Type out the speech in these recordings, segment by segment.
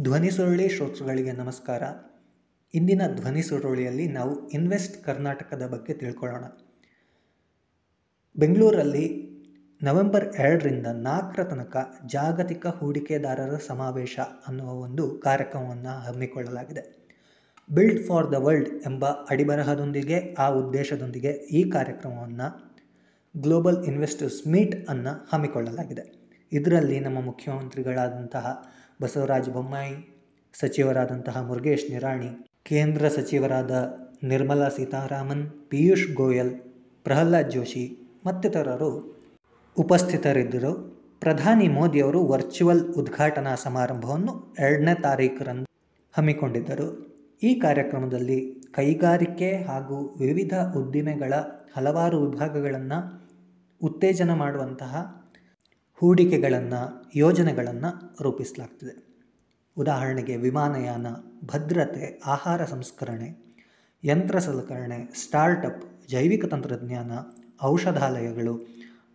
ಧ್ವನಿ ಸುರುಳಿ ಶ್ರೋತೃಗಳಿಗೆ ನಮಸ್ಕಾರ. ಇಂದಿನ ಧ್ವನಿ ಸುರುಳಿಯಲ್ಲಿ ನಾವು ಇನ್ವೆಸ್ಟ್ ಕರ್ನಾಟಕದ ಬಗ್ಗೆ ತಿಳ್ಕೊಳ್ಳೋಣ. ಬೆಂಗಳೂರಲ್ಲಿ ನವೆಂಬರ್ ಎರಡರಿಂದ ನಾಲ್ಕರ ತನಕ ಜಾಗತಿಕ ಹೂಡಿಕೆದಾರರ ಸಮಾವೇಶ ಅನ್ನುವ ಒಂದು ಕಾರ್ಯಕ್ರಮವನ್ನು ಹಮ್ಮಿಕೊಳ್ಳಲಾಗಿದೆ. ಬಿಲ್ಡ್ ಫಾರ್ ದ ವರ್ಲ್ಡ್ ಎಂಬ ಅಡಿಬರಹದೊಂದಿಗೆ, ಆ ಉದ್ದೇಶದೊಂದಿಗೆ ಈ ಕಾರ್ಯಕ್ರಮವನ್ನು ಗ್ಲೋಬಲ್ ಇನ್ವೆಸ್ಟರ್ಸ್ ಮೀಟ್ ಅನ್ನು ಹಮ್ಮಿಕೊಳ್ಳಲಾಗಿದೆ. ಇದರಲ್ಲಿ ನಮ್ಮ ಮುಖ್ಯಮಂತ್ರಿಗಳಾದಂತಹ ಬಸವರಾಜ ಬೊಮ್ಮಾಯಿ, ಸಚಿವರಾದಂತಹ ಮುರುಗೇಶ್ ನಿರಾಣಿ, ಕೇಂದ್ರ ಸಚಿವರಾದ ನಿರ್ಮಲಾ ಸೀತಾರಾಮನ್, ಪಿಯೂಷ್ ಗೋಯಲ್, ಪ್ರಹ್ಲಾದ್ ಜೋಶಿ ಮತ್ತಿತರರು ಉಪಸ್ಥಿತರಿದ್ದರು. ಪ್ರಧಾನಿ ಮೋದಿಯವರು ವರ್ಚುವಲ್ ಉದ್ಘಾಟನಾ ಸಮಾರಂಭವನ್ನು ಎರಡನೇ ತಾರೀಖರಂದು ಹಮ್ಮಿಕೊಂಡಿದ್ದರು. ಈ ಕಾರ್ಯಕ್ರಮದಲ್ಲಿ ಕೈಗಾರಿಕೆ ಹಾಗೂ ವಿವಿಧ ಉದ್ದಿಮೆಗಳ ಹಲವಾರು ವಿಭಾಗಗಳನ್ನು ಉತ್ತೇಜನ ಮಾಡುವಂತಹ ಹೂಡಿಕೆಗಳನ್ನು, ಯೋಜನೆಗಳನ್ನು ರೂಪಿಸಲಾಗ್ತದೆ. ಉದಾಹರಣೆಗೆ ವಿಮಾನಯಾನ, ಭದ್ರತೆ, ಆಹಾರ ಸಂಸ್ಕರಣೆ, ಯಂತ್ರ ಸಲಕರಣೆ ಸ್ಟಾರ್ಟಪ್ ಜೈವಿಕ ತಂತ್ರಜ್ಞಾನ, ಔಷಧಾಲಯಗಳು,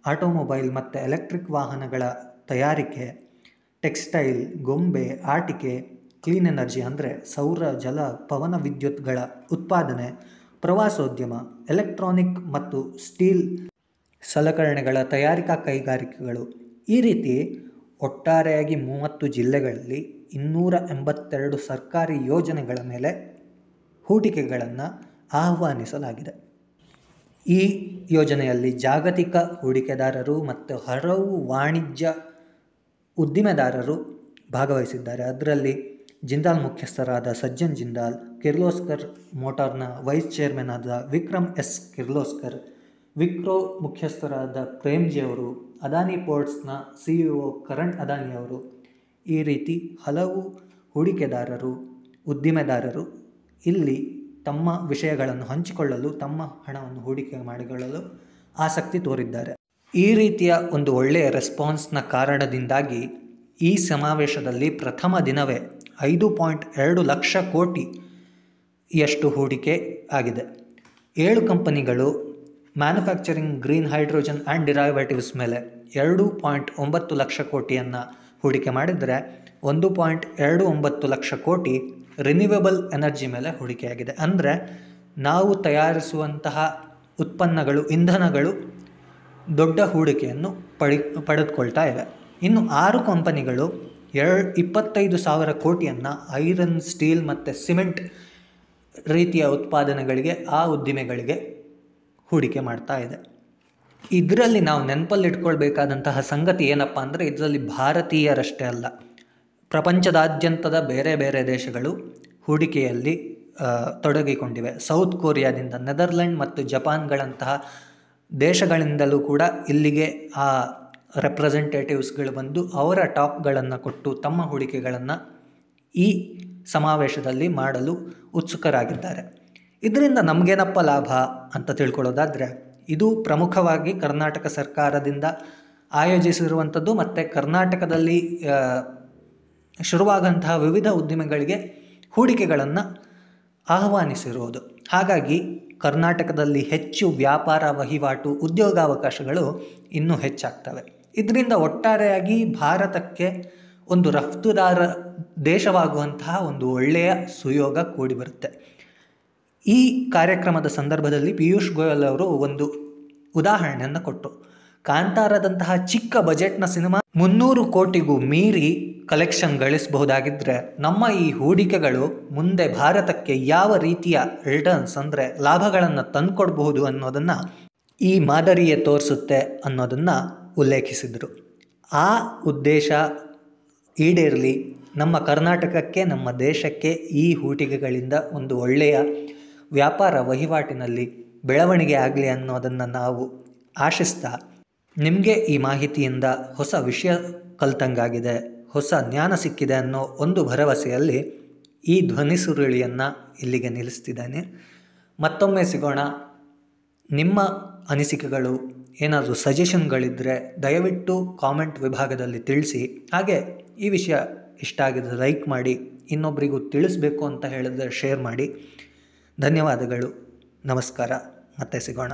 ಆಟೋಮೊಬೈಲ್ ಮತ್ತು ಎಲೆಕ್ಟ್ರಿಕ್ ವಾಹನಗಳ ತಯಾರಿಕೆ, ಟೆಕ್ಸ್ಟೈಲ್, ಗೊಂಬೆ, ಆಟಿಕೆ, ಕ್ಲೀನ್ ಎನರ್ಜಿ ಅಂದರೆ ಸೌರ, ಜಲ, ಪವನ ವಿದ್ಯುತ್ಗಳ ಉತ್ಪಾದನೆ, ಪ್ರವಾಸೋದ್ಯಮ, ಎಲೆಕ್ಟ್ರಾನಿಕ್ ಮತ್ತು ಸ್ಟೀಲ್ ಸಲಕರಣೆಗಳ ತಯಾರಿಕಾ ಕೈಗಾರಿಕೆಗಳು. ಈ ರೀತಿ ಒಟ್ಟಾರೆಯಾಗಿ ಮೂವತ್ತು ಜಿಲ್ಲೆಗಳಲ್ಲಿ ಇನ್ನೂರ ಎಂಬತ್ತೆರಡು ಸರ್ಕಾರಿ ಯೋಜನೆಗಳ ಮೇಲೆ ಹೂಡಿಕೆಗಳನ್ನು ಆಹ್ವಾನಿಸಲಾಗಿದೆ. ಈ ಯೋಜನೆಯಲ್ಲಿ ಜಾಗತಿಕ ಹೂಡಿಕೆದಾರರು ಮತ್ತು ಹಲವು ವಾಣಿಜ್ಯ ಉದ್ದಿಮೆದಾರರು ಭಾಗವಹಿಸಿದ್ದಾರೆ. ಅದರಲ್ಲಿ ಜಿಂದಾಲ್ ಮುಖ್ಯಸ್ಥರಾದ ಸಜ್ಜನ್ ಜಿಂದಾಲ್, ಕಿರ್ಲೋಸ್ಕರ್ ಮೋಟಾರ್ನ ವೈಸ್ ಚೇರ್ಮನ್ ಆದ ವಿಕ್ರಮ್ ಎಸ್ ಕಿರ್ಲೋಸ್ಕರ್ ವಿಕ್ರೋ ಮುಖ್ಯಸ್ಥರಾದ ಪ್ರೇಮ್ಜಿ ಅವರು, Adani ಪೋರ್ಟ್ಸ್ನ C E O Karan Adani ಅವರು, ಈ ರೀತಿ ಹಲವು ಹೂಡಿಕೆದಾರರು, ಉದ್ದಿಮೆದಾರರು ಇಲ್ಲಿ ತಮ್ಮ ವಿಷಯಗಳನ್ನು ಹಂಚಿಕೊಳ್ಳಲು, ತಮ್ಮ ಹಣವನ್ನು ಹೂಡಿಕೆ ಮಾಡಿಕೊಳ್ಳಲು ಆಸಕ್ತಿ ತೋರಿದ್ದಾರೆ. ಈ ರೀತಿಯ ಒಂದು ಒಳ್ಳೆಯ ರೆಸ್ಪಾನ್ಸ್ನ ಕಾರಣದಿಂದಾಗಿ ಈ ಸಮಾವೇಶದಲ್ಲಿ ಪ್ರಥಮ ದಿನವೇ ಐದು ಪಾಯಿಂಟ್ ಎರಡು ಲಕ್ಷ ಕೋಟಿಯಷ್ಟು ಹೂಡಿಕೆ ಆಗಿದೆ. ಏಳು ಕಂಪನಿಗಳು manufacturing green hydrogen and derivatives ಮೇಲೆ ಎರಡು ಪಾಯಿಂಟ್ ಒಂಬತ್ತು ಲಕ್ಷ ಕೋಟಿಯನ್ನು ಹೂಡಿಕೆ ಮಾಡಿದರೆ ಒಂದು ಪಾಯಿಂಟ್ ಎರಡು ಒಂಬತ್ತು ಲಕ್ಷ ಕೋಟಿ ರಿನ್ಯೂವೇಬಲ್ ಎನರ್ಜಿ ಮೇಲೆ ಹೂಡಿಕೆಯಾಗಿದೆ. ಅಂದರೆ ನಾವು ತಯಾರಿಸುವಂತಹ ಉತ್ಪನ್ನಗಳು, ಇಂಧನಗಳು ದೊಡ್ಡ ಹೂಡಿಕೆಯನ್ನು ಪಡಿ, ಪಡೆದುಕೊಳ್ತಾ ಇವೆ. ಇನ್ನು ಆರು ಕಂಪನಿಗಳು ಎರಡು ಇಪ್ಪತ್ತೈದು ಸಾವಿರ ಕೋಟಿಯನ್ನು ಐರನ್, ಸ್ಟೀಲ್ ಮತ್ತು ಸಿಮೆಂಟ್ ರೀತಿಯ ಉತ್ಪಾದನೆಗಳಿಗೆ, ಆ ಉದ್ದಿಮೆಗಳಿಗೆ ಹೂಡಿಕೆ ಮಾಡ್ತಾ ಇದೆ. ಇದರಲ್ಲಿ ನಾವು ನೆನಪಲ್ಲಿಟ್ಕೊಳ್ಬೇಕಾದಂತಹ ಸಂಗತಿ ಏನಪ್ಪ ಅಂದರೆ ಇದರಲ್ಲಿ ಭಾರತೀಯರಷ್ಟೇ ಅಲ್ಲ. ಪ್ರಪಂಚದಾದ್ಯಂತದ ಬೇರೆ ಬೇರೆ ದೇಶಗಳು ಹೂಡಿಕೆಯಲ್ಲಿ ತೊಡಗಿಕೊಂಡಿವೆ. ಸೌತ್ ಕೊರಿಯಾದಿಂದ ನೆದರ್ಲೆಂಡ್ ಮತ್ತು ಜಪಾನ್ಗಳಂತಹ ದೇಶಗಳಿಂದಲೂ ಕೂಡ ಇಲ್ಲಿಗೆ ಆ ರೆಪ್ರೆಸೆಂಟೇಟಿವ್ಸ್ಗಳು ಬಂದು ಅವರ ಟಾಪ್ಗಳನ್ನು ಕೊಟ್ಟು ತಮ್ಮ ಹೂಡಿಕೆಗಳನ್ನು ಈ ಸಮಾವೇಶದಲ್ಲಿ ಮಾಡಲು ಉತ್ಸುಕರಾಗಿದ್ದಾರೆ. ಇದರಿಂದ ನಮಗೇನಪ್ಪ ಲಾಭ ಅಂತ ತಿಳ್ಕೊಳ್ಳೋದಾದರೆ, ಇದು ಪ್ರಮುಖವಾಗಿ ಕರ್ನಾಟಕ ಸರ್ಕಾರದಿಂದ ಆಯೋಜಿಸಿರುವಂಥದ್ದು ಮತ್ತು ಕರ್ನಾಟಕದಲ್ಲಿ ಶುರುವಾದಂತಹ ವಿವಿಧ ಉದ್ದಿಮೆಗಳಿಗೆ ಹೂಡಿಕೆಗಳನ್ನು ಆಹ್ವಾನಿಸಿರುವುದು. ಹಾಗಾಗಿ ಕರ್ನಾಟಕದಲ್ಲಿ ಹೆಚ್ಚು ವ್ಯಾಪಾರ ವಹಿವಾಟು ಉದ್ಯೋಗಾವಕಾಶಗಳು ಇನ್ನೂ ಹೆಚ್ಚಾಗ್ತವೆ. ಇದರಿಂದ ಒಟ್ಟಾರೆಯಾಗಿ ಭಾರತಕ್ಕೆ ಒಂದು ರಫ್ತುದಾರ ದೇಶವಾಗುವಂತಹ ಒಂದು ಒಳ್ಳೆಯ ಸುಯೋಗ ಕೂಡಿಬರುತ್ತೆ. ಈ ಕಾರ್ಯಕ್ರಮದ ಸಂದರ್ಭದಲ್ಲಿ ಪಿಯೂಷ್ ಗೋಯಲ್ ಅವರು ಒಂದು ಉದಾಹರಣೆಯನ್ನು ಕೊಟ್ಟರು ಕಾಂತಾರದಂತಹ ಚಿಕ್ಕ ಬಜೆಟ್ನ ಸಿನಿಮಾ ಮುನ್ನೂರು ಕೋಟಿಗೂ ಮೀರಿ ಕಲೆಕ್ಷನ್ ಗಳಿಸಬಹುದಾಗಿದ್ದರೆ ನಮ್ಮ ಈ ಹೂಡಿಕೆಗಳು ಮುಂದೆ ಭಾರತಕ್ಕೆ ಯಾವ ರೀತಿಯ ರಿಟರ್ನ್ಸ್ ಅಂದರೆ ಲಾಭಗಳನ್ನು ತಂದುಕೊಡ್ಬಹುದು ಅನ್ನೋದನ್ನು ಈ ಮಾದರಿಯೇ ತೋರಿಸುತ್ತೆ ಅನ್ನೋದನ್ನು ಉಲ್ಲೇಖಿಸಿದರು. ಆ ಉದ್ದೇಶ ಈಡೇರಲಿ ನಮ್ಮ ಕರ್ನಾಟಕಕ್ಕೆ, ನಮ್ಮ ದೇಶಕ್ಕೆ ಈ ಹೂಡಿಕೆಗಳಿಂದ ಒಂದು ಒಳ್ಳೆಯ ವ್ಯಾಪಾರ ವಹಿವಾಟಿನಲ್ಲಿ ಬೆಳವಣಿಗೆ ಆಗಲಿ ಅನ್ನೋದನ್ನು ನಾವು ಆಶಿಸ್ತಾ ನಿಮಗೆ ಈ ಮಾಹಿತಿಯಿಂದ ಹೊಸ ವಿಷಯ ಕಲ್ತಂಗಾಗಿದೆ, ಹೊಸ ಜ್ಞಾನ ಸಿಕ್ಕಿದೆ ಅನ್ನೋ ಒಂದು ಭರವಸೆಯಲ್ಲಿ ಈ ಧ್ವನಿ ಸುರುಳಿಯನ್ನು ಇಲ್ಲಿಗೆ ನಿಲ್ಲಿಸ್ತಿದ್ದೇನೆ. ಮತ್ತೊಮ್ಮೆ ಸಿಗೋಣ. ನಿಮ್ಮ ಅನಿಸಿಕೆಗಳು, ಏನಾದರೂ ಸಜೆಷನ್ಗಳಿದ್ದರೆ ದಯವಿಟ್ಟು ಕಾಮೆಂಟ್ ವಿಭಾಗದಲ್ಲಿ ತಿಳಿಸಿ. ಹಾಗೆ ಈ ವಿಷಯ ಇಷ್ಟ ಆಗಿದ್ರೆ ಲೈಕ್ ಮಾಡಿ ಇನ್ನೊಬ್ಬರಿಗೂ ತಿಳಿಸ್ಬೇಕು ಅಂತ ಹೇಳಿದ್ರೆ ಶೇರ್ ಮಾಡಿ. ಧನ್ಯವಾದಗಳು. ನಮಸ್ಕಾರ. ಮತ್ತೆ ಸಿಗೋಣ.